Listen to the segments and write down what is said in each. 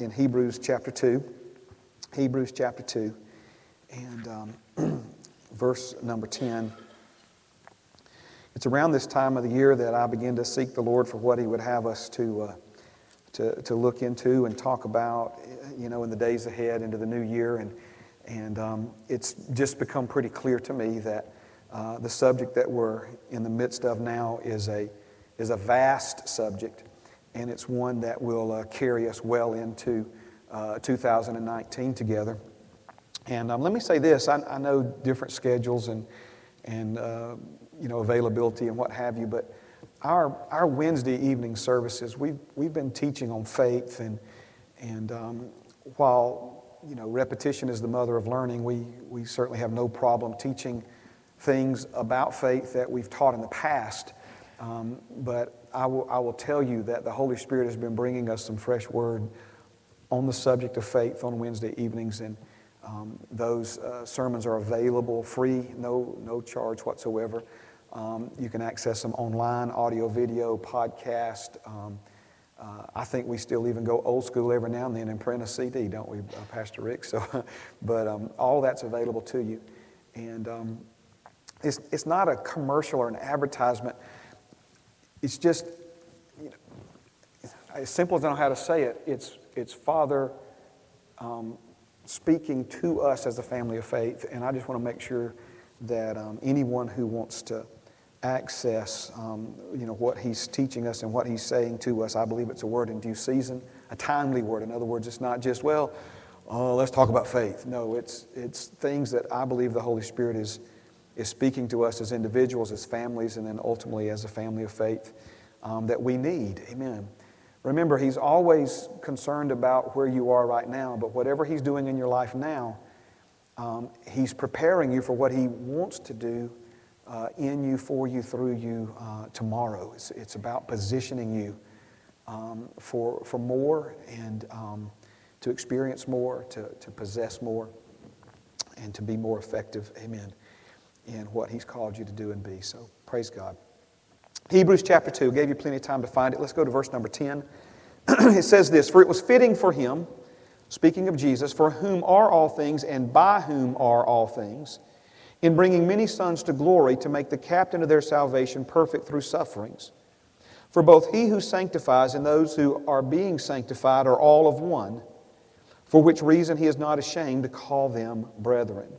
in Hebrews chapter 2. Hebrews chapter 2 and um, verse number 10. It's around this time of the year that I begin to seek the Lord for what He would have us to, uh, to, to look into and talk about, you know, in the days ahead into the new year. And, and um, it's just become pretty clear to me that uh, the subject that we're in the midst of now is a, is a vast subject, and it's one that will uh, carry us well into uh, 2019 together. And um, let me say this I, I, know different schedules and, and uh, you know, availability and what have you, but our, our Wednesday evening services, we've, we've been teaching on faith, and, and um, while you know, repetition is the mother of learning, we, we certainly have no problem teaching things about faith that we've taught in the past. Um, but I will, I will tell you that the Holy Spirit has been bringing us some fresh word on the subject of faith on Wednesday evenings, and um, those uh, sermons are available free, no, no charge whatsoever. Um, you can access them online, audio, video, podcast. Um, uh, I think we still even go old school every now and then and print a CD, don't we, uh, Pastor Rick? So, but um, all that's available to you, and um, it's, it's not a commercial or an advertisement. It's just, you know, as simple as I know how to say it, it's, it's Father um, speaking to us as a family of faith. And I just want to make sure that um, anyone who wants to access um, you know, what he's teaching us and what he's saying to us, I believe it's a word in due season, a timely word. In other words, it's not just, well, oh, let's talk about faith. No, it's, it's things that I believe the Holy Spirit is is speaking to us as individuals, as families, and then ultimately as a family of faith um, that we need. Amen. Remember, He's always concerned about where you are right now, but whatever He's doing in your life now, um, He's preparing you for what He wants to do uh, in you, for you, through you uh, tomorrow. It's, it's about positioning you um, for, for more and um, to experience more, to, to possess more, and to be more effective. Amen in what He's called you to do and be. So praise God. Hebrews chapter 2 gave you plenty of time to find it. Let's go to verse number 10. it says this For it was fitting for Him, speaking of Jesus, for whom are all things and by whom are all things, in bringing many sons to glory to make the captain of their salvation perfect through sufferings. For both he who sanctifies and those who are being sanctified are all of one, for which reason he is not ashamed to call them brethren.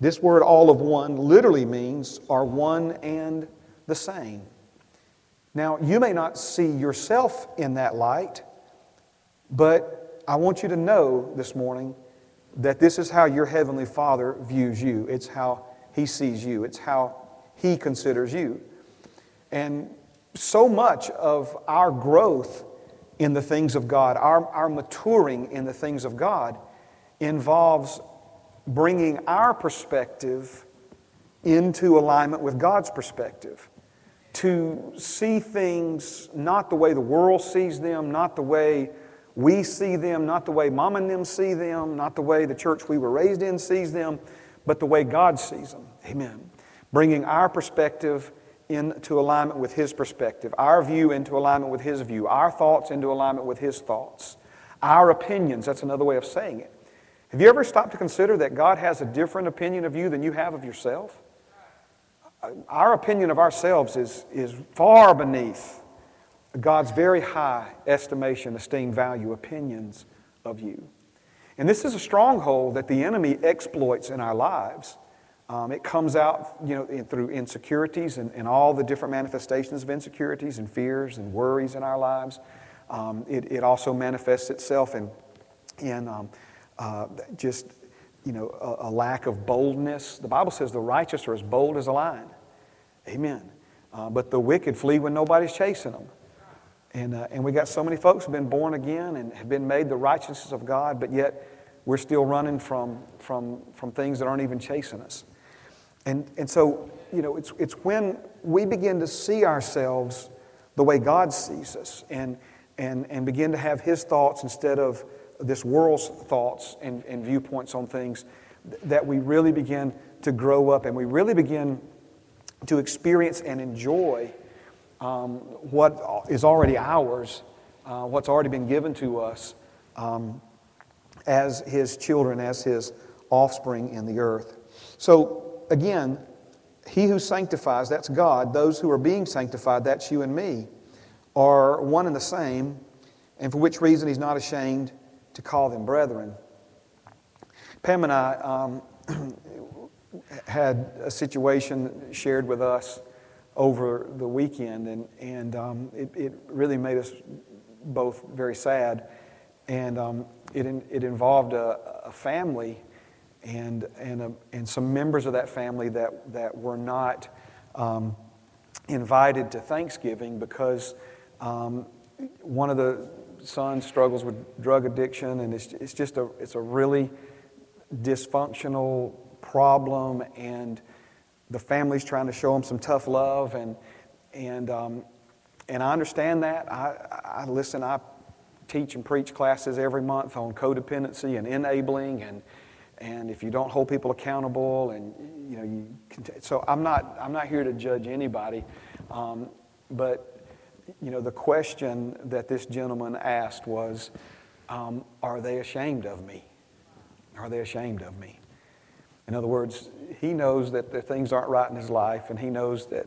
This word, all of one, literally means are one and the same. Now, you may not see yourself in that light, but I want you to know this morning that this is how your Heavenly Father views you. It's how He sees you, it's how He considers you. And so much of our growth in the things of God, our, our maturing in the things of God, involves bringing our perspective into alignment with God's perspective. To see things not the way the world sees them, not the way we see them, not the way mom and them see them, not the way the church we were raised in sees them, but the way God sees them. Amen. Bringing our perspective into alignment with His perspective, our view into alignment with His view, our thoughts into alignment with His thoughts, our opinions, that's another way of saying it, have you ever stopped to consider that God has a different opinion of you than you have of yourself? Our opinion of ourselves is, is far beneath God's very high estimation, esteem, value, opinions of you. And this is a stronghold that the enemy exploits in our lives. Um, it comes out you know, in, through insecurities and, and, all the different manifestations of insecurities and fears and worries in our lives. Um, it, it, also manifests itself in, in um, uh, just you know a, a, lack of boldness. The Bible says the righteous are as bold as a lion. Amen. Uh, but the wicked flee when nobody's chasing them. And, uh, and we got so many folks who've been born again and have been made the righteousness of God, but yet we're still running from, from, from things that aren't even chasing us. And, and so, you know, it's, it's when we begin to see ourselves the way God sees us and, and, and begin to have His thoughts instead of this world's thoughts and, and viewpoints on things that we really begin to grow up and we really begin to experience and enjoy um, what is already ours uh, what's already been given to us um, as His children, as His offspring in the earth. So, again, He who sanctifies, that's God. Those who are being sanctified, that's you and me, are one and the same, and for which reason He's not ashamed to call them brethren. Pam and I um, had a situation shared with us over the weekend, and, and um, it, it, really made us both very sad. And um, it, it involved a, a family and, and, a, and some members of that family that, that were not um, invited to Thanksgiving because um, one of the sons struggles with drug addiction, and it's, it's just a, it's a really dysfunctional problem, and the family's trying to show him some tough love, and, and, um, and I understand that. I, I listen, I teach and preach classes every month on codependency and enabling, and, and if you don't hold people accountable, and you know, you so I'm not, I'm not here to judge anybody, um, but you know, the question that this gentleman asked was, um, Are they ashamed of me? Are they ashamed of me? In other words, he knows that the things aren't right in his life, and he knows that,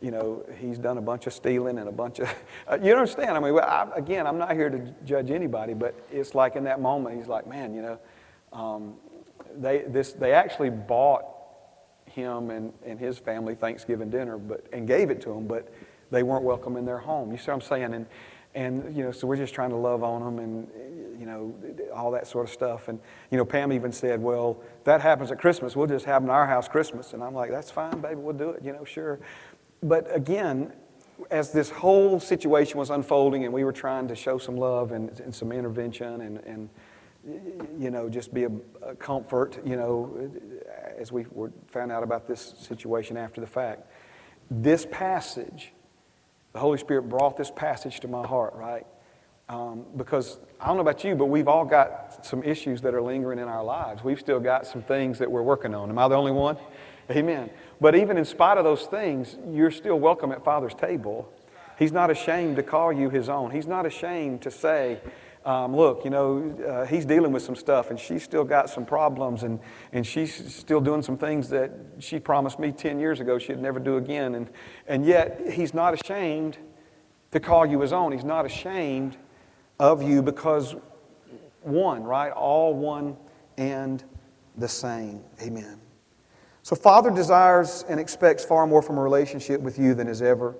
you know, he's done a bunch of stealing and a bunch of. Uh, you understand? I mean, I, again, I'm not here to judge anybody, but it's like in that moment, he's like, man, you know, um, they, this, they actually bought him and, and his family Thanksgiving dinner but, and gave it to him, but they weren't welcome in their home. You see what I'm saying? And, and you know, so we're just trying to love on them and, you know, all that sort of stuff. And, you know, Pam even said, well, that happens at Christmas. We'll just have in our house Christmas. And I'm like, that's fine, baby. We'll do it, you know, sure. But again, as this whole situation was unfolding and we were trying to show some love and, and some intervention and, and, you know, just be a, a, comfort, you know, as we were, found out about this situation after the fact. This passage the Holy Spirit brought this passage to my heart, right? Um, because I don't know about you, but we've all got some issues that are lingering in our lives. We've still got some things that we're working on. Am I the only one? Amen. But even in spite of those things, you're still welcome at Father's table. He's not ashamed to call you his own. He's not ashamed to say, um, look, you know, uh, he's dealing with some stuff and she's still got some problems and, and she's still doing some things that she promised me 10 years ago she'd never do again. And, and yet, he's not ashamed to call you his own. He's not ashamed of you because one, right? All one and the same. Amen. So, Father desires and expects far more from a relationship with you than has ever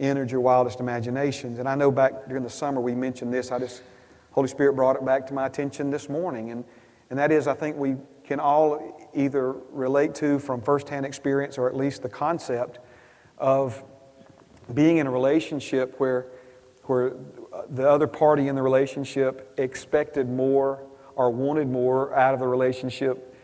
entered your wildest imaginations. And I know back during the summer we mentioned this. I just Holy Spirit brought it back to my attention this morning. And, and that is, I think we can all either relate to from firsthand experience or at least the concept of being in a relationship where, where uh, the other party in the relationship expected more or wanted more out of the relationship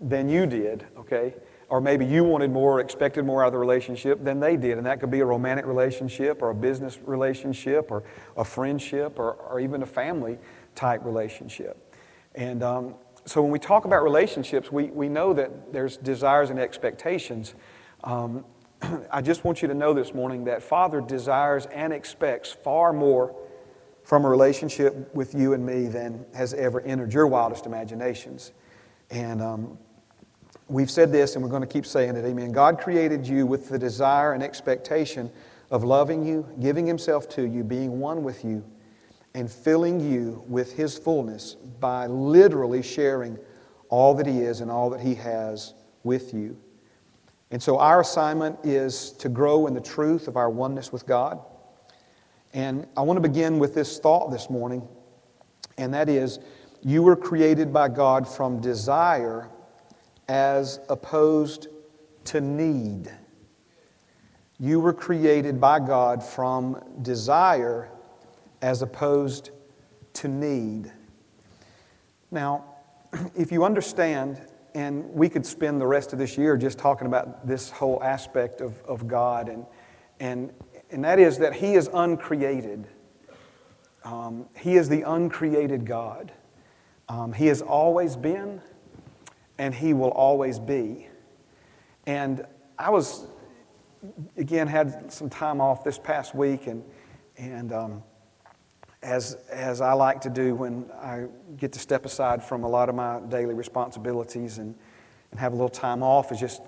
than you did, okay? Or maybe you wanted more, or expected more out of the relationship than they did. And that could be a romantic relationship or a business relationship or a friendship or, or even a family type relationship. And um, so when we talk about relationships, we, we know that there's desires and expectations. Um, I just want you to know this morning that Father desires and expects far more from a relationship with you and me than has ever entered your wildest imaginations. And um, We've said this and we're going to keep saying it. Amen. God created you with the desire and expectation of loving you, giving Himself to you, being one with you, and filling you with His fullness by literally sharing all that He is and all that He has with you. And so our assignment is to grow in the truth of our oneness with God. And I want to begin with this thought this morning, and that is you were created by God from desire as opposed to need. You were created by God from desire as opposed to need. Now, if you understand, and we could spend the rest of this year just talking about this whole aspect of, of God, and, and, and that is that He is uncreated. Um, he is the uncreated God. Um, he has always been, and He will always be. And I was, again, had some time off this past week, and, and um, as, as I like to do when I get to step aside from a lot of my daily responsibilities and, and have a little time off, is just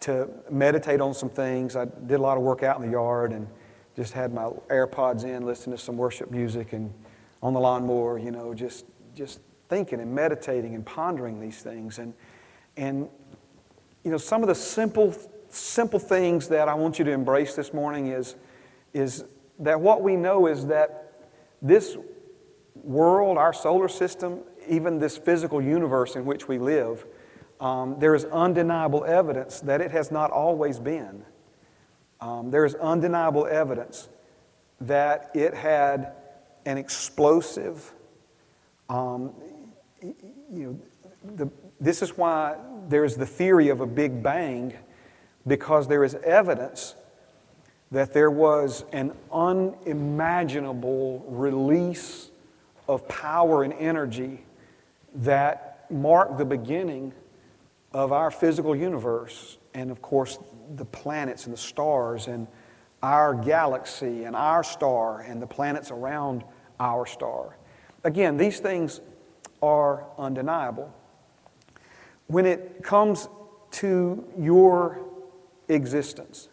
to meditate on some things. I did a lot of work out in the yard and just had my AirPods in, listening to some worship music, and on the lawnmower, you know, just, just thinking and meditating and pondering these things. And, and you know, some of the simple, simple things that I want you to embrace this morning is, is that what we know is that this world, our solar system, even this physical universe in which we live, um, there is undeniable evidence that it has not always been. Um, there is undeniable evidence that it had an explosive, um, you know, the, this is why there's the theory of a Big Bang, because there is evidence that there was an unimaginable release of power and energy that marked the beginning of our physical universe and, of course, the planets and the stars and our galaxy and our star and the planets around our star. Again, these things are undeniable. When it comes to your existence,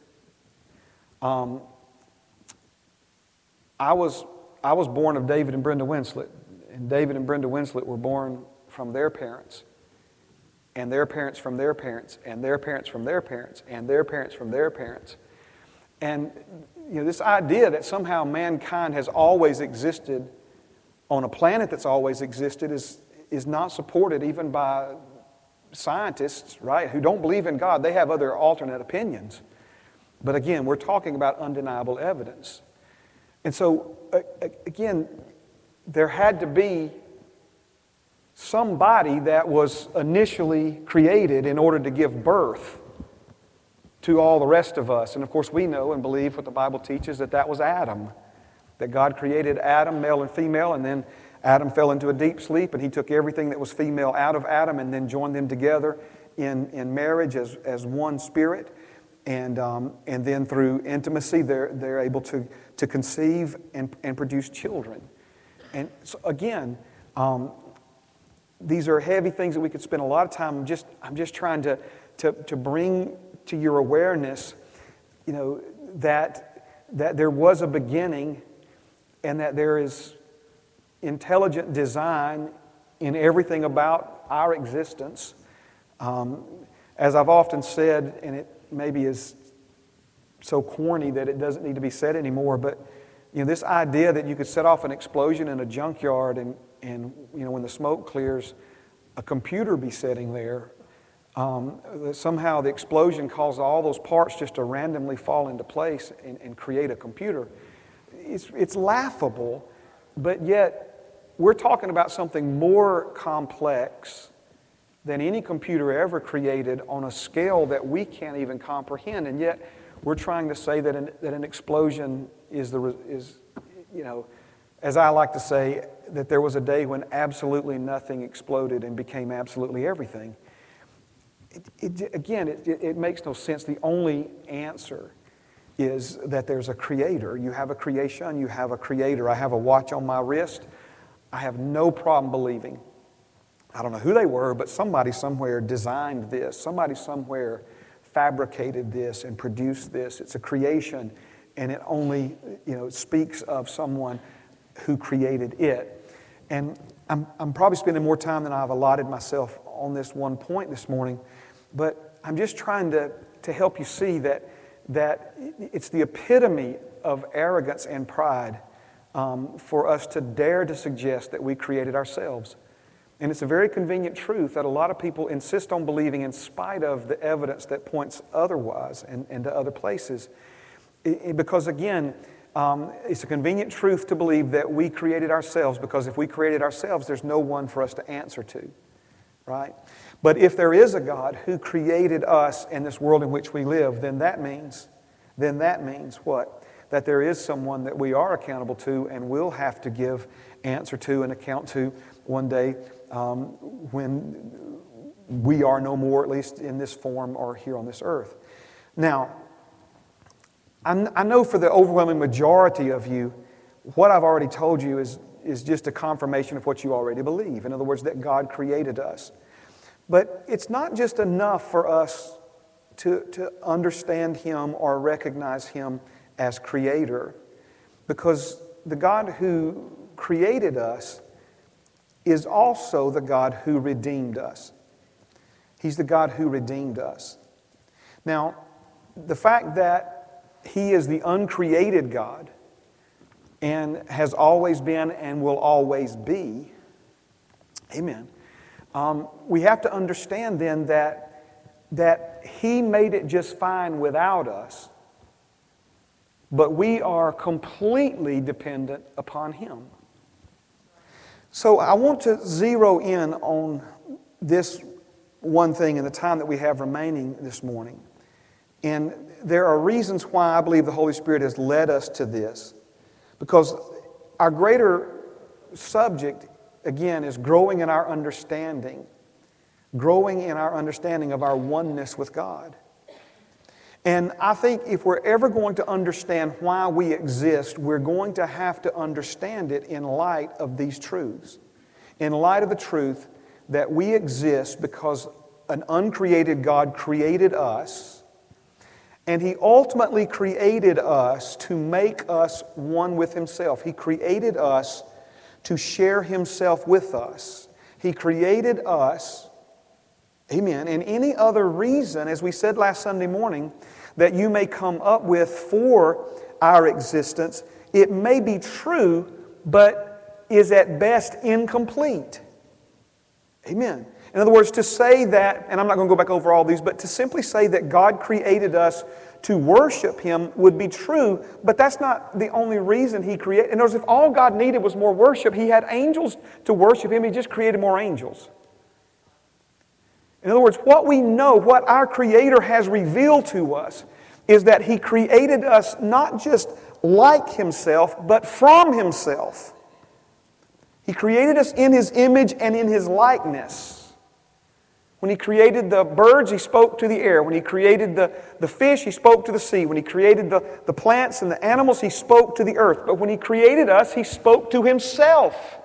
um, I, was, I was born of David and Brenda Winslet, and David and Brenda Winslet were born from their parents, and their parents from their parents, and their parents from their parents, and their parents from their parents. And you know, this idea that somehow mankind has always existed on a planet that's always existed is, is not supported even by scientists, right, who don't believe in God. They have other alternate opinions. But again, we're talking about undeniable evidence. And so, again, there had to be somebody that was initially created in order to give birth to all the rest of us. And of course, we know and believe what the Bible teaches that that was Adam. That God created Adam, male and female, and then Adam fell into a deep sleep and he took everything that was female out of Adam and then joined them together in, in marriage as, as one spirit. And, um, and then through intimacy, they're, they're able to, to conceive and, and produce children. And so again, um, these are heavy things that we could spend a lot of time. I'm just, I'm just trying to, to, to bring to your awareness, you know, that, that there was a beginning and that there is intelligent design in everything about our existence. Um, as I've often said, and it maybe is so corny that it doesn't need to be said anymore, but you know, this idea that you could set off an explosion in a junkyard and, and you know, when the smoke clears, a computer be sitting there, um, that somehow the explosion caused all those parts just to randomly fall into place and, and create a computer. It's, it's laughable, but yet we're talking about something more complex than any computer ever created on a scale that we can't even comprehend. And yet, we're trying to say that an, that an explosion is, the, is, you know, as I like to say, that there was a day when absolutely nothing exploded and became absolutely everything. It, it, again, it, it makes no sense. The only answer is that there's a creator. You have a creation, you have a creator. I have a watch on my wrist. I have no problem believing I don't know who they were, but somebody somewhere designed this. Somebody somewhere fabricated this and produced this. It's a creation, and it only you know, speaks of someone who created it. And I'm, I'm probably spending more time than I've allotted myself on this one point this morning, but I'm just trying to, to help you see that, that it's the epitome of arrogance and pride um, for us to dare to suggest that we created ourselves. And it's a very convenient truth that a lot of people insist on believing in spite of the evidence that points otherwise and, and to other places. It, because again, um, it's a convenient truth to believe that we created ourselves because if we created ourselves, there's no one for us to answer to, right? But if there is a God who created us and this world in which we live, then that means, then that means what? That there is someone that we are accountable to and will have to give answer to and account to one day um, when we are no more, at least in this form or here on this earth. Now, i know for the overwhelming majority of you, what I've already told you is, is just a confirmation of what you already believe. In other words, that God created us. But it's not just enough for us to, to understand Him or recognize Him as Creator, because the God who created us is also the God who redeemed us. He's the God who redeemed us. Now, the fact that He is the uncreated God and has always been and will always be, amen. Um, we have to understand then that, that He made it just fine without us, but we are completely dependent upon Him. So I want to zero in on this one thing in the time that we have remaining this morning. And there are reasons why I believe the Holy Spirit has led us to this. Because our greater subject, again, is growing in our understanding, growing in our understanding of our oneness with God. And I think if we're ever going to understand why we exist, we're going to have to understand it in light of these truths. In light of the truth that we exist because an uncreated God created us, and He ultimately created us to make us one with Himself. He created us to share Himself with us. He created us Amen. And any other reason, as we said last Sunday morning, that you may come up with for our existence, it may be true, but is at best incomplete. Amen. In other words, to say that, and I'm not going to go back over all these, but to simply say that God created us to worship Him would be true, but that's not the only reason He created. In other words, if all God needed was more worship, He had angels to worship Him, He just created more angels. In other words, what we know, what our Creator has revealed to us, is that He created us not just like Himself, but from Himself. He created us in His image and in His likeness. When He created the birds, He spoke to the air. When He created the, the fish, He spoke to the sea. When He created the, the plants and the animals, He spoke to the earth. But when He created us, He spoke to Himself.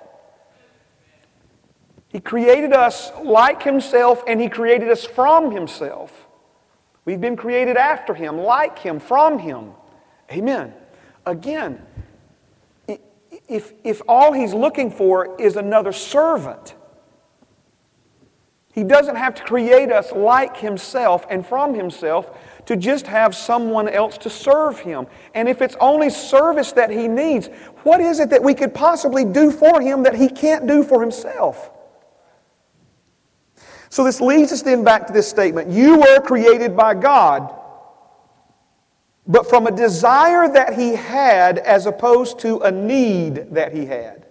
He created us like Himself and He created us from Himself. We've been created after Him, like Him, from Him. Amen. Again, if, if all He's looking for is another servant, He doesn't have to create us like Himself and from Himself to just have someone else to serve Him. And if it's only service that He needs, what is it that we could possibly do for Him that He can't do for Himself? So this leads us then back to this statement You were created by God, but from a desire that He had as opposed to a need that He had.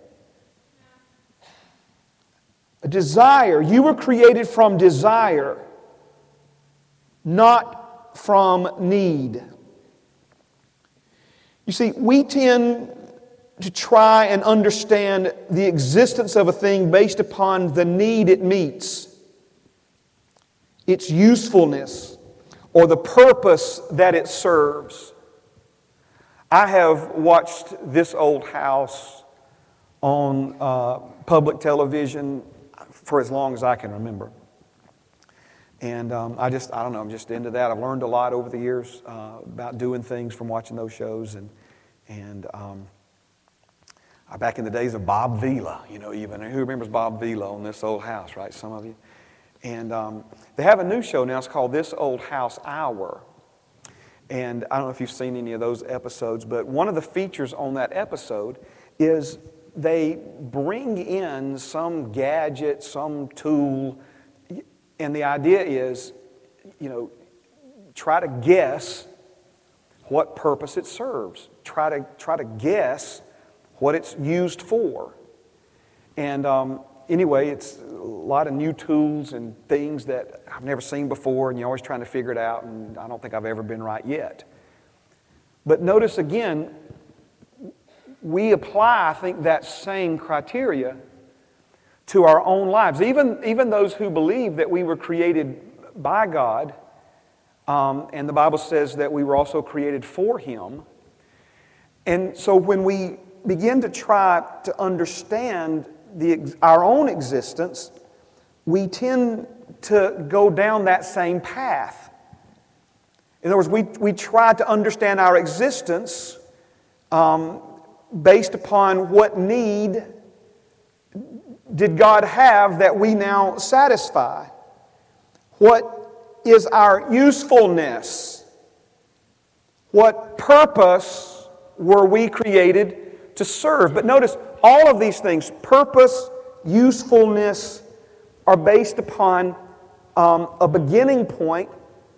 A desire. You were created from desire, not from need. You see, we tend to try and understand the existence of a thing based upon the need it meets its usefulness, or the purpose that it serves. I have watched this old house on uh, public television for as long as I can remember. And um, I just, I don't know, I'm just into that. I've learned a lot over the years uh, about doing things from watching those shows. And, and um, back in the days of Bob Vila, you know, even. Who remembers Bob Vila on this old house, right? Some of you. And um, they have a new show now. It's called This Old House Hour. And I don't know if you've seen any of those episodes, but one of the features on that episode is they bring in some gadget, some tool, and the idea is, you know, try to guess what purpose it serves. Try to, try to guess what it's used for. And um, anyway, it's a lot of new tools and things that I've never seen before, and you're always trying to figure it out, and I don't think I've ever been right yet. But notice again, we apply, I think, that same criteria to our own lives. Even, even those who believe that we were created by God, um, and the Bible says that we were also created for Him. And so when we begin to try to understand the, our own existence, we tend to go down that same path. In other words, we, we try to understand our existence um, based upon what need did God have that we now satisfy? What is our usefulness? What purpose were we created to serve? But notice, all of these things purpose, usefulness are based upon um, a beginning point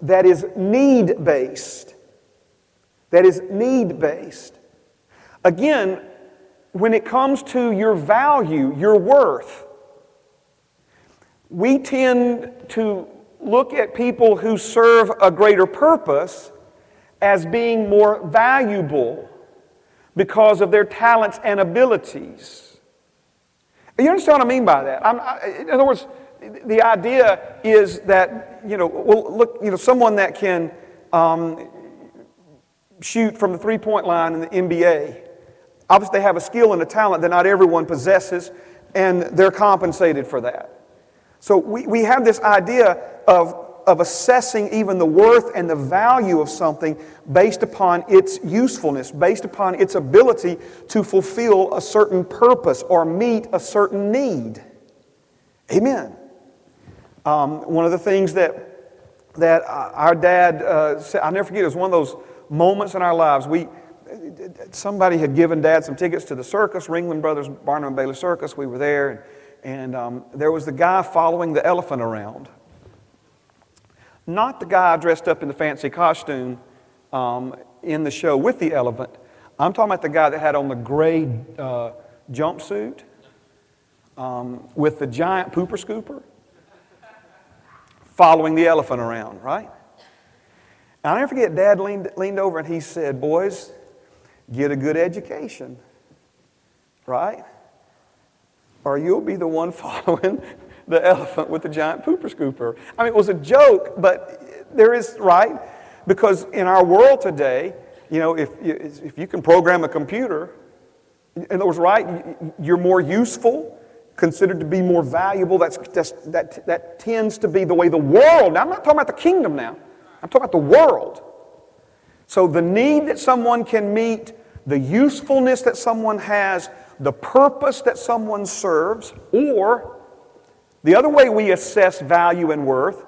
that is need based. That is need based. Again, when it comes to your value, your worth, we tend to look at people who serve a greater purpose as being more valuable because of their talents and abilities. You understand what I mean by that? I, in other words, the idea is that, you know, well, look, you know, someone that can um, shoot from the three point line in the NBA, obviously they have a skill and a talent that not everyone possesses, and they're compensated for that. So we, we have this idea of of assessing even the worth and the value of something based upon its usefulness, based upon its ability to fulfill a certain purpose or meet a certain need. Amen. Um, one of the things that, that our dad uh, said, I'll never forget, it was one of those moments in our lives. We, somebody had given dad some tickets to the circus, Ringling Brothers Barnum and Bailey Circus. We were there, and, and um, there was the guy following the elephant around. Not the guy dressed up in the fancy costume um, in the show with the elephant. I'm talking about the guy that had on the gray uh, jumpsuit um, with the giant pooper scooper following the elephant around, right? And I'll never forget, Dad leaned, leaned over and he said, Boys, get a good education, right? Or you'll be the one following the elephant with the giant pooper scooper. I mean, it was a joke, but there is, right? Because in our world today, you know, if, if you can program a computer, in other words, right, you're more useful, considered to be more valuable. That's, that's, that, that tends to be the way the world, now I'm not talking about the kingdom now, I'm talking about the world. So the need that someone can meet, the usefulness that someone has, the purpose that someone serves, or the other way we assess value and worth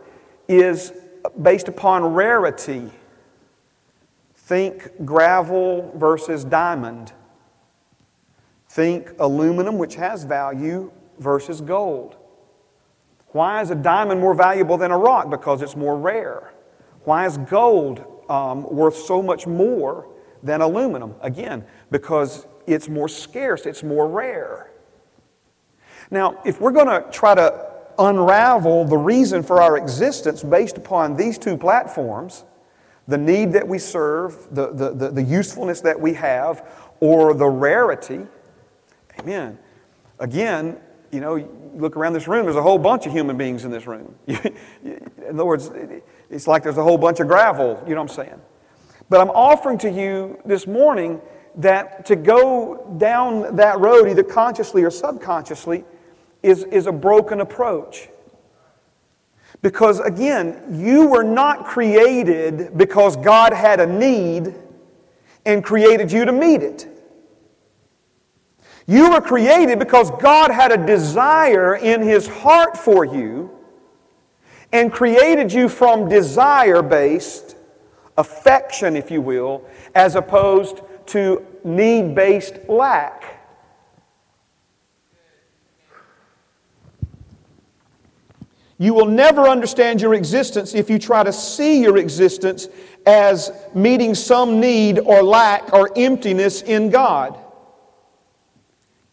is based upon rarity. Think gravel versus diamond. Think aluminum, which has value, versus gold. Why is a diamond more valuable than a rock? Because it's more rare. Why is gold um, worth so much more than aluminum? Again, because it's more scarce, it's more rare. Now, if we're going to try to unravel the reason for our existence based upon these two platforms the need that we serve, the, the, the, the, usefulness that we have, or the rarity. Amen. Again, you know, look around this room, there's a whole bunch of human beings in this room. in other words, it's like there's a whole bunch of gravel, you know what I'm saying? But I'm offering to you this morning that to go down that road, either consciously or subconsciously, is, is a broken approach. Because again, you were not created because God had a need and created you to meet it. You were created because God had a desire in His heart for you and created you from desire based affection, if you will, as opposed to need based lack. You will never understand your existence if you try to see your existence as meeting some need or lack or emptiness in God.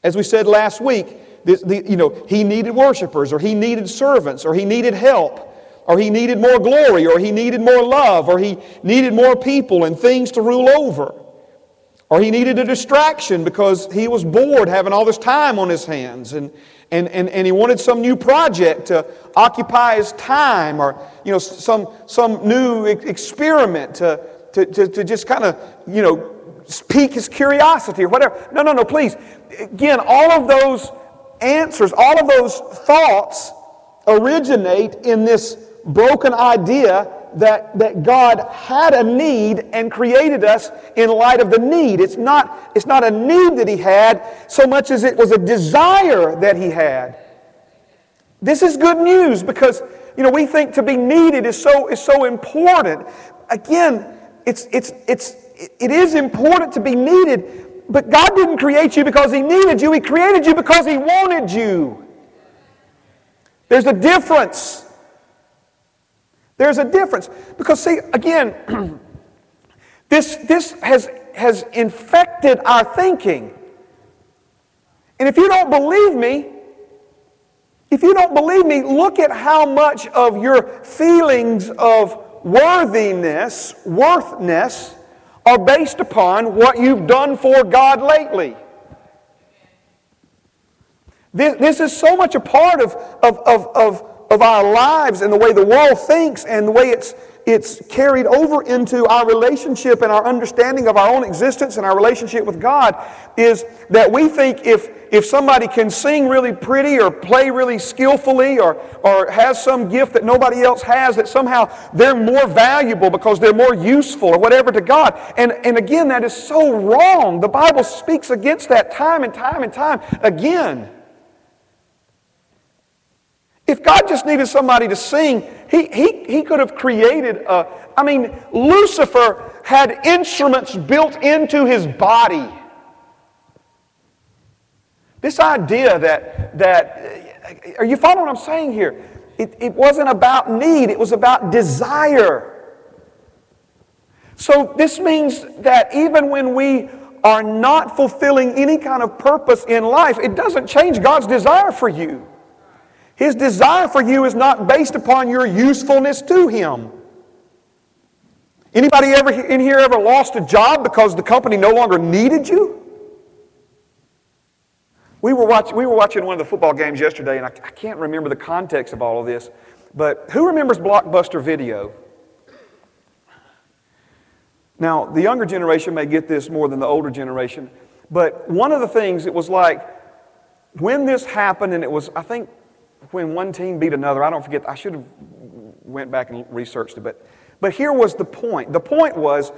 As we said last week, the, the, you know, he needed worshipers, or he needed servants, or he needed help, or he needed more glory, or he needed more love, or he needed more people and things to rule over. Or he needed a distraction because he was bored having all this time on his hands. And, and, and, and he wanted some new project to occupy his time or you know, some, some new experiment to, to, to, to just kind of you know, pique his curiosity or whatever. No, no, no, please. Again, all of those answers, all of those thoughts originate in this broken idea that, that God had a need and created us in light of the need. It's not, it's not a need that He had so much as it was a desire that He had. This is good news because you know we think to be needed is so, is so important. Again, it's, it's, it's, it is important to be needed, but God didn't create you because He needed you, He created you because He wanted you. There's a difference. There's a difference. Because, see, again, this, this has, has infected our thinking. And if you don't believe me, if you don't believe me, look at how much of your feelings of worthiness, worthness, are based upon what you've done for God lately. This, this is so much a part of, of, of, of, of our lives and the way the world thinks and the way it's, it's carried over into our relationship and our understanding of our own existence and our relationship with God is that we think if, if somebody can sing really pretty or play really skillfully or, or has some gift that nobody else has, that somehow they're more valuable because they're more useful or whatever to God. And, and again, that is so wrong. The Bible speaks against that time and time and time again. If God just needed somebody to sing, he, he, he could have created a. I mean, Lucifer had instruments built into his body. This idea that, that are you following what I'm saying here? It, it wasn't about need, it was about desire. So this means that even when we are not fulfilling any kind of purpose in life, it doesn't change God's desire for you. His desire for you is not based upon your usefulness to Him. Anybody ever in here ever lost a job because the company no longer needed you? We were, watch, we were watching one of the football games yesterday, and I, I can't remember the context of all of this, but who remembers Blockbuster Video? Now, the younger generation may get this more than the older generation, but one of the things, it was like when this happened, and it was, I think, when one team beat another, I don't forget, I should have went back and researched it, but, but here was the point. The point was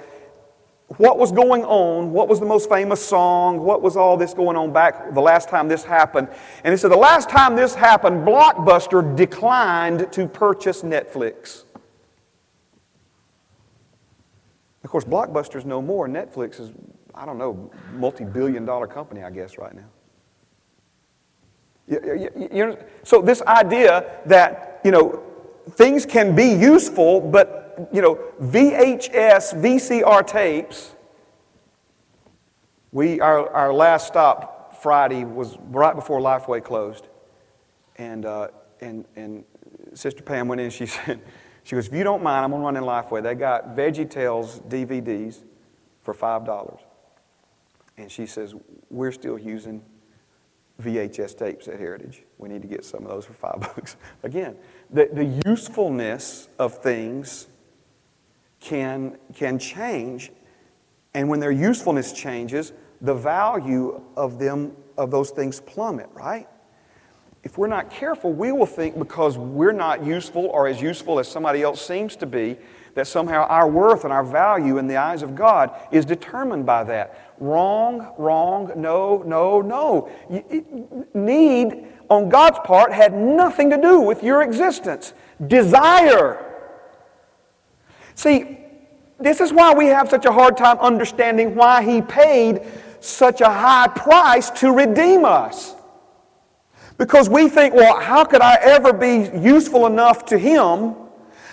what was going on, what was the most famous song, what was all this going on back the last time this happened. And he said, the last time this happened, Blockbuster declined to purchase Netflix. Of course, Blockbuster's no more. Netflix is, I don't know, multi billion dollar company, I guess, right now. You, you, so this idea that, you know, things can be useful, but, you know, VHS, VCR tapes, we, our, our last stop Friday was right before Lifeway closed. And, uh, and, and Sister Pam went in, she said, she goes, if you don't mind, I'm going to run in Lifeway. They got Veggie Tales DVDs for $5. And she says, we're still using VHS tapes at Heritage. We need to get some of those for five bucks. Again, the, the usefulness of things can, can change, and when their usefulness changes, the value of them of those things plummet, right? If we're not careful, we will think because we're not useful or as useful as somebody else seems to be, that somehow our worth and our value in the eyes of God is determined by that. Wrong, wrong, no, no, no. Need on God's part had nothing to do with your existence. Desire. See, this is why we have such a hard time understanding why He paid such a high price to redeem us. Because we think, well, how could I ever be useful enough to Him?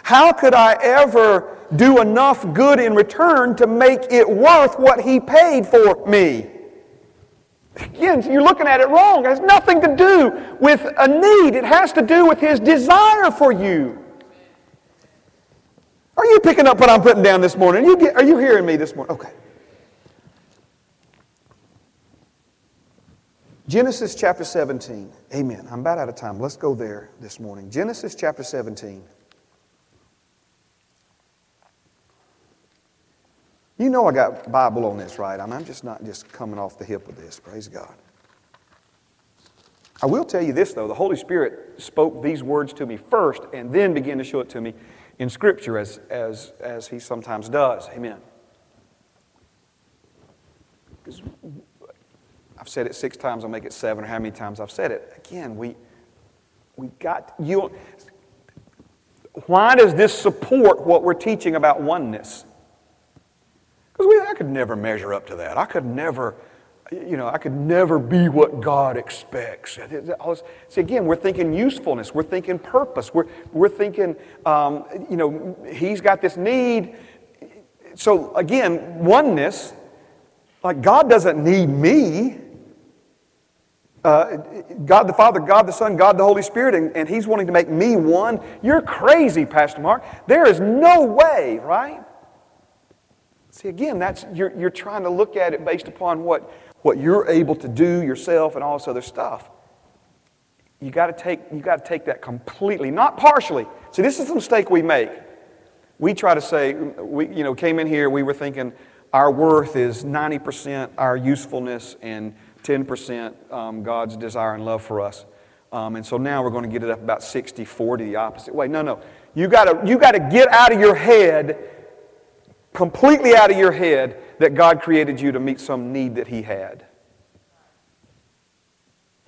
How could I ever do enough good in return to make it worth what he paid for me? Again, you're looking at it wrong. It has nothing to do with a need, it has to do with his desire for you. Are you picking up what I'm putting down this morning? Are you, get, are you hearing me this morning? Okay. Genesis chapter 17. Amen. I'm about out of time. Let's go there this morning. Genesis chapter 17. You know I got Bible on this, right? I'm just not just coming off the hip with this. Praise God. I will tell you this, though. The Holy Spirit spoke these words to me first and then began to show it to me in Scripture as, as, as He sometimes does. Amen. I've said it six times, I'll make it seven, or how many times I've said it. Again, we, we got you. Why does this support what we're teaching about oneness? Because I could never measure up to that. I could never you know, I could never be what God expects. See, again, we're thinking usefulness, we're thinking purpose, we're, we're thinking, um, you know, He's got this need. So, again, oneness, like God doesn't need me. Uh, God the Father, God the Son, God the Holy Spirit, and, and He's wanting to make me one. You're crazy, Pastor Mark. There is no way, right? See, again, that's you're, you're trying to look at it based upon what what you're able to do yourself and all this other stuff. You got to take you got to take that completely, not partially. See, this is the mistake we make. We try to say we you know came in here we were thinking our worth is 90% our usefulness and 10% um, God's desire and love for us. Um, and so now we're going to get it up about 60 40 the opposite way. No, no. You got to you got to get out of your head completely out of your head that God created you to meet some need that He had.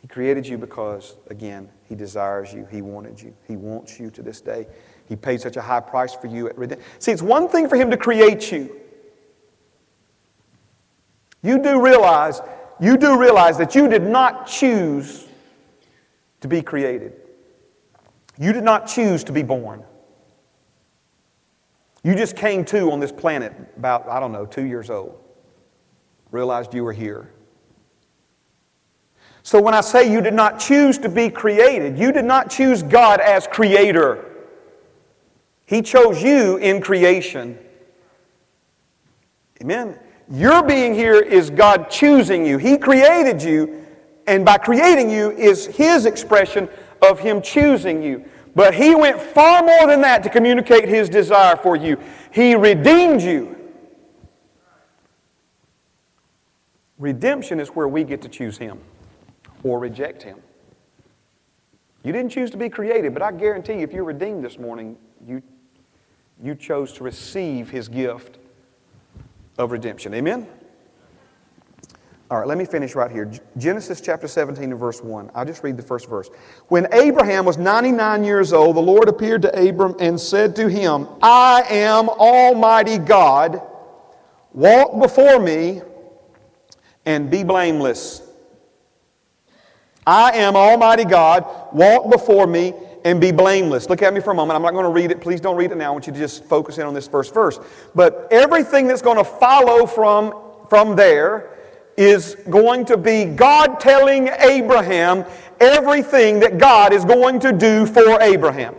He created you because, again, He desires you. He wanted you. He wants you to this day. He paid such a high price for you at redemption. See, it's one thing for Him to create you. You do realize, you do realize that you did not choose to be created. You did not choose to be born. You just came to on this planet about, I don't know, two years old. Realized you were here. So when I say you did not choose to be created, you did not choose God as creator. He chose you in creation. Amen. Your being here is God choosing you. He created you, and by creating you is His expression of Him choosing you. But he went far more than that to communicate his desire for you. He redeemed you. Redemption is where we get to choose him or reject him. You didn't choose to be created, but I guarantee you, if you're redeemed this morning, you, you chose to receive his gift of redemption. Amen? All right, let me finish right here. Genesis chapter 17 and verse 1. I'll just read the first verse. When Abraham was 99 years old, the Lord appeared to Abram and said to him, I am Almighty God. Walk before me and be blameless. I am Almighty God. Walk before me and be blameless. Look at me for a moment. I'm not going to read it. Please don't read it now. I want you to just focus in on this first verse. But everything that's going to follow from, from there is going to be God telling Abraham everything that God is going to do for Abraham.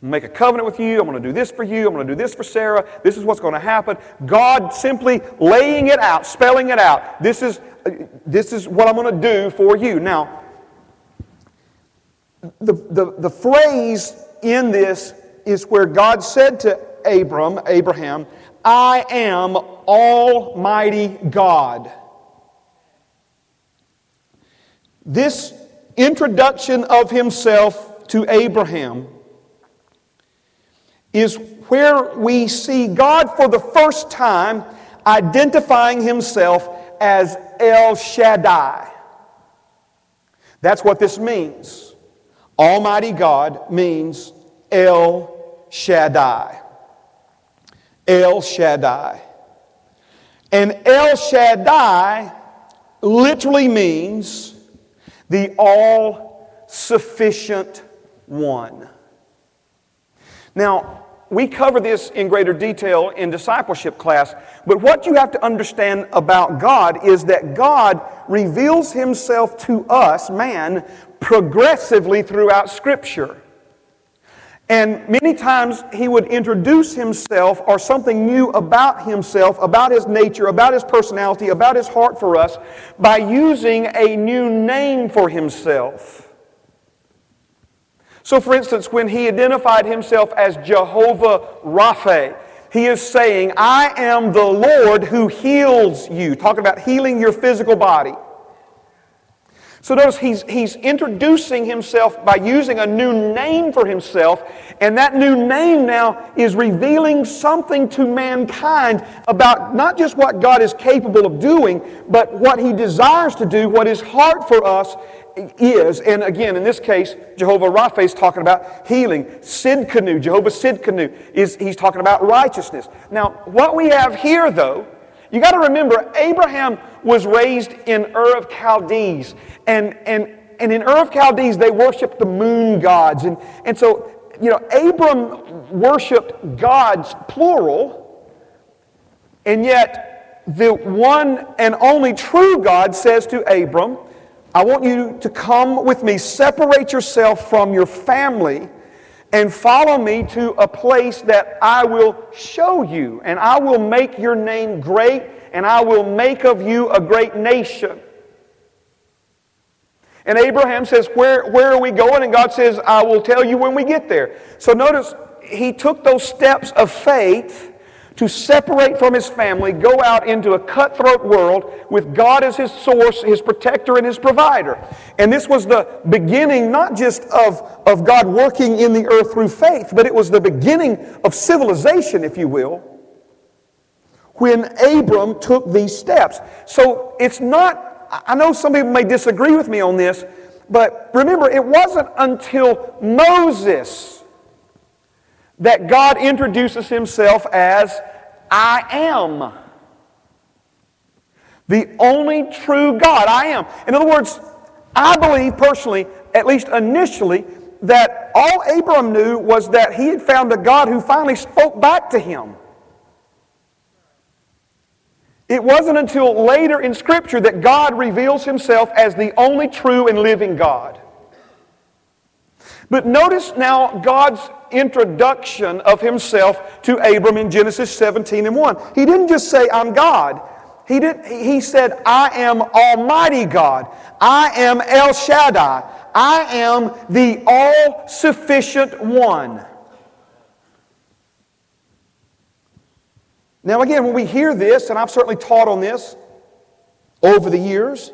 Make a covenant with you. I'm going to do this for you. I'm going to do this for Sarah. This is what's going to happen. God simply laying it out, spelling it out. This is, uh, this is what I'm going to do for you. Now, the, the, the phrase in this is where God said to Abram, Abraham, I am Almighty God. This introduction of himself to Abraham is where we see God for the first time identifying himself as El Shaddai. That's what this means. Almighty God means El Shaddai. El Shaddai. And El Shaddai literally means the all sufficient one. Now, we cover this in greater detail in discipleship class, but what you have to understand about God is that God reveals himself to us, man, progressively throughout Scripture. And many times he would introduce himself or something new about himself, about his nature, about his personality, about his heart for us by using a new name for himself. So, for instance, when he identified himself as Jehovah Rapha, he is saying, I am the Lord who heals you. Talking about healing your physical body. So notice he's, he's introducing himself by using a new name for himself, and that new name now is revealing something to mankind about not just what God is capable of doing, but what he desires to do, what his heart for us is. And again, in this case, Jehovah Rapha is talking about healing. Sid Tsidkenu, Jehovah Sid Tsidkenu, is he's talking about righteousness. Now, what we have here, though, you got to remember, Abraham was raised in Ur of Chaldees. And, and, and in Ur of Chaldees, they worshiped the moon gods. And, and so, you know, Abram worshiped gods, plural. And yet, the one and only true God says to Abram, I want you to come with me, separate yourself from your family and follow me to a place that I will show you, and I will make your name great, and I will make of you a great nation. And Abraham says, where, where are we going? And God says, I will tell you when we get there. So notice, he took those steps of faith to separate from his family, go out into a cutthroat world with God as his source, his protector, and his provider. And this was the beginning not just of, of God working in the earth through faith, but it was the beginning of civilization, if you will, when Abram took these steps. So it's not, I know some people may disagree with me on this, but remember, it wasn't until Moses that God introduces himself as I am. The only true God, I am. In other words, I believe personally, at least initially, that all Abram knew was that he had found a God who finally spoke back to him. It wasn't until later in Scripture that God reveals himself as the only true and living God. But notice now God's introduction of himself to Abram in Genesis 17 and 1. He didn't just say, I'm God. He, did, he said, I am Almighty God. I am El Shaddai. I am the all sufficient one. Now, again, when we hear this, and I've certainly taught on this over the years,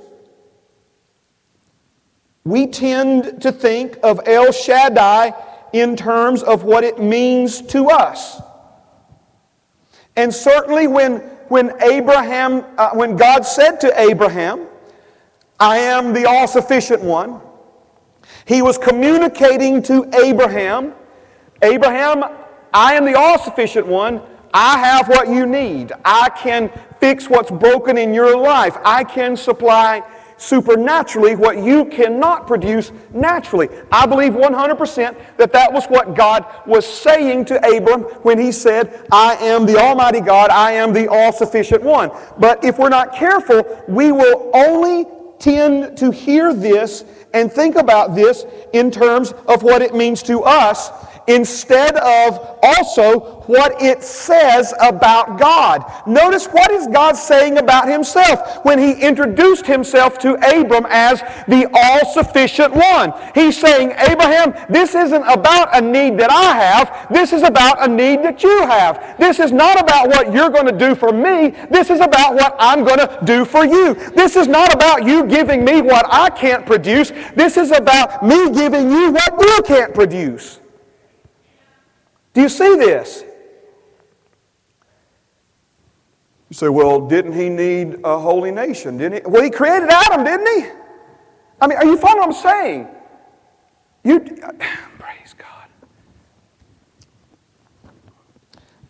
we tend to think of El Shaddai in terms of what it means to us. And certainly when, when Abraham, uh, when God said to Abraham, I am the all sufficient one, he was communicating to Abraham, Abraham, I am the all sufficient one. I have what you need. I can fix what's broken in your life. I can supply supernaturally what you cannot produce naturally. I believe 100% that that was what God was saying to Abram when he said, I am the Almighty God, I am the all sufficient one. But if we're not careful, we will only tend to hear this and think about this in terms of what it means to us instead of also what it says about God. Notice what is God saying about himself when he introduced himself to Abram as the all-sufficient one. He's saying, Abraham, this isn't about a need that I have. This is about a need that you have. This is not about what you're going to do for me. This is about what I'm going to do for you. This is not about you giving me what I can't produce. This is about me giving you what you can't produce. Do you see this? You say, well, didn't he need a holy nation? Didn't he? Well, he created Adam, didn't he? I mean, are you following what I'm saying? You, praise God.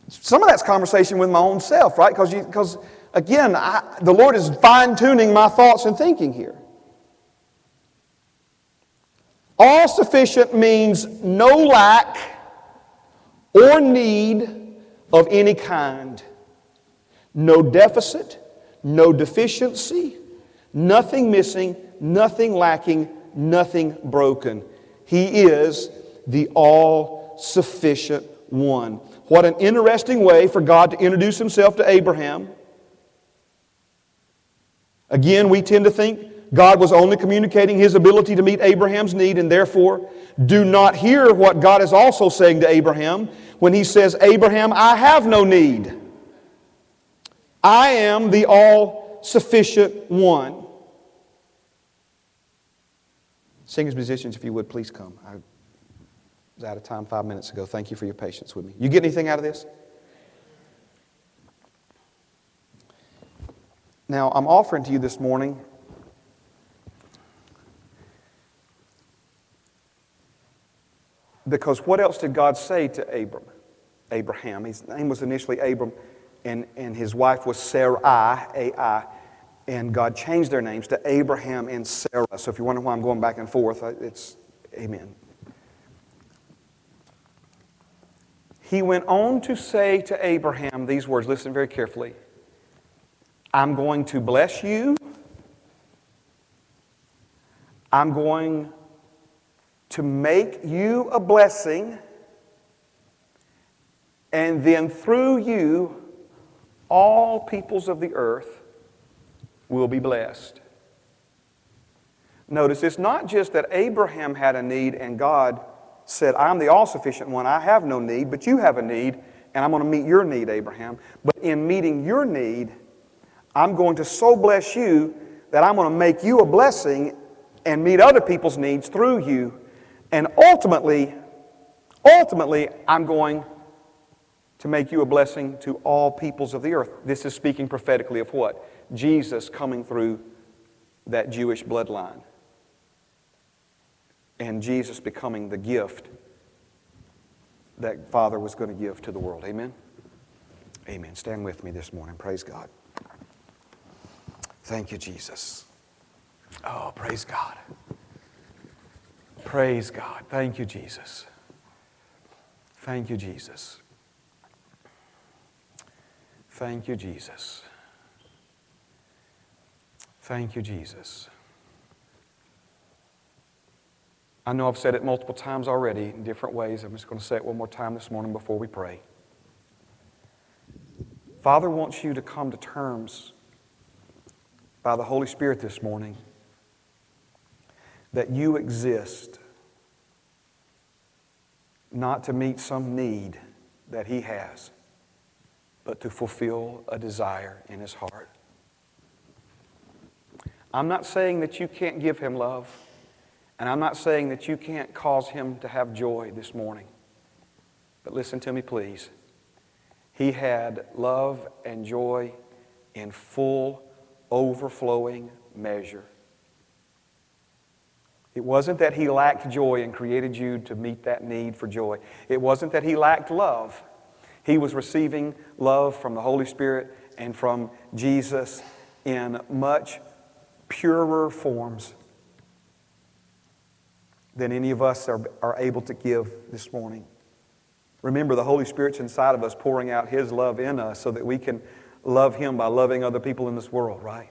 Some of that's conversation with my own self, right? Because, because again, I, the Lord is fine tuning my thoughts and thinking here. All sufficient means no lack or need of any kind. No deficit, no deficiency, nothing missing, nothing lacking, nothing broken. He is the all sufficient one. What an interesting way for God to introduce himself to Abraham. Again, we tend to think God was only communicating his ability to meet Abraham's need and therefore do not hear what God is also saying to Abraham when he says, Abraham, I have no need. I am the all sufficient one. Singers, musicians, if you would, please come. I was out of time five minutes ago. Thank you for your patience with me. You get anything out of this? Now, I'm offering to you this morning because what else did God say to Abram? Abraham. His name was initially Abram, and, and his wife was Sarai, A-I, and God changed their names to Abraham and Sarah. So if you wonder why I'm going back and forth, it's Amen. He went on to say to Abraham these words, listen very carefully. I'm going to bless you. I'm going to make you a blessing. And then through you, all peoples of the earth will be blessed. Notice it's not just that Abraham had a need and God said, I'm the all sufficient one, I have no need, but you have a need, and I'm going to meet your need, Abraham. But in meeting your need, I'm going to so bless you that I'm going to make you a blessing and meet other people's needs through you. And ultimately, ultimately, I'm going to make you a blessing to all peoples of the earth. This is speaking prophetically of what? Jesus coming through that Jewish bloodline. And Jesus becoming the gift that Father was going to give to the world. Amen? Amen. Stand with me this morning. Praise God. Thank you, Jesus. Oh, praise God. Praise God. Thank you, Jesus. Thank you, Jesus. Thank you, Jesus. Thank you, Jesus. I know I've said it multiple times already in different ways. I'm just going to say it one more time this morning before we pray. Father wants you to come to terms by the Holy Spirit this morning that you exist not to meet some need that He has, but to fulfill a desire in His heart. I'm not saying that you can't give Him love, and I'm not saying that you can't cause Him to have joy this morning. But listen to me, please. He had love and joy in full overflowing measure. It wasn't that he lacked joy and created you to meet that need for joy. It wasn't that he lacked love. He was receiving love from the Holy Spirit and from Jesus in much purer forms than any of us are, are able to give this morning. Remember, the Holy Spirit's inside of us pouring out His love in us so that we can love Him by loving other people in this world, right?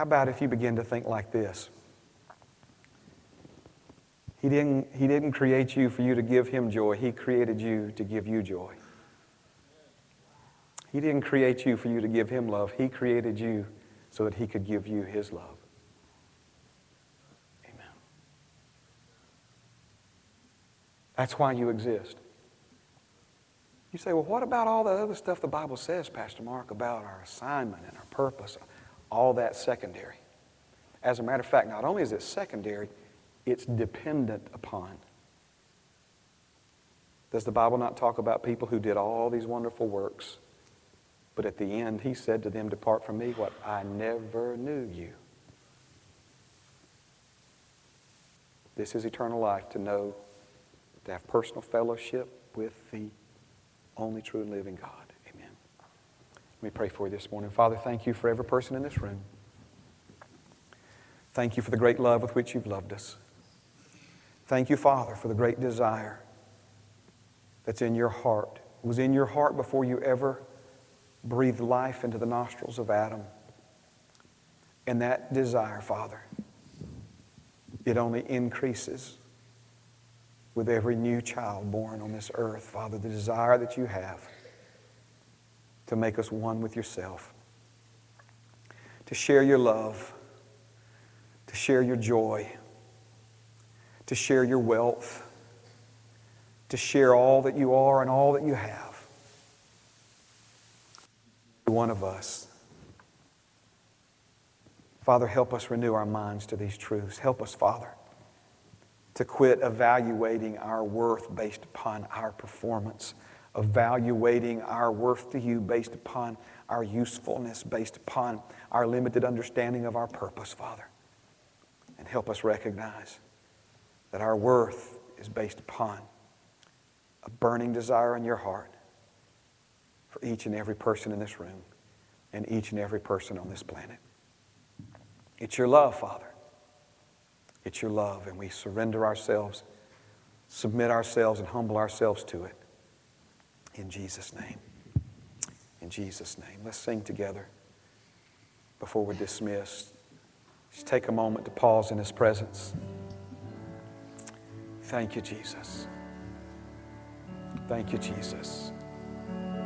How about if you begin to think like this? He didn't, he didn't create you for you to give Him joy, He created you to give you joy. He didn't create you for you to give Him love, He created you so that He could give you His love. Amen. That's why you exist. You say, well, what about all the other stuff the Bible says, Pastor Mark, about our assignment and our purpose? All that secondary. As a matter of fact, not only is it secondary, it's dependent upon. Does the Bible not talk about people who did all these wonderful works, but at the end he said to them, Depart from me, what? I never knew you. This is eternal life to know to have personal fellowship with the only true and living God. Let me pray for you this morning. Father, thank you for every person in this room. Thank you for the great love with which you've loved us. Thank you, Father, for the great desire that's in your heart. It was in your heart before you ever breathed life into the nostrils of Adam. And that desire, Father, it only increases with every new child born on this earth, Father, the desire that you have to make us one with yourself, to share your love to share your joy, to share your wealth, to share all that you are and all that you have. One of us. Father, help us renew our minds to these truths. Help us, Father, to quit evaluating our worth based upon our performance, evaluating our worth to you based upon our usefulness, based upon our limited understanding of our purpose, Father. And help us recognize that our worth is based upon a burning desire in your heart for each and every person in this room and each and every person on this planet. It's your love, Father. It's your love, and we surrender ourselves, submit ourselves, and humble ourselves to it. In Jesus' name. In Jesus' name. Let's sing together before we're dismissed. Just take a moment to pause in His presence. Thank you, Jesus. Thank you, Jesus.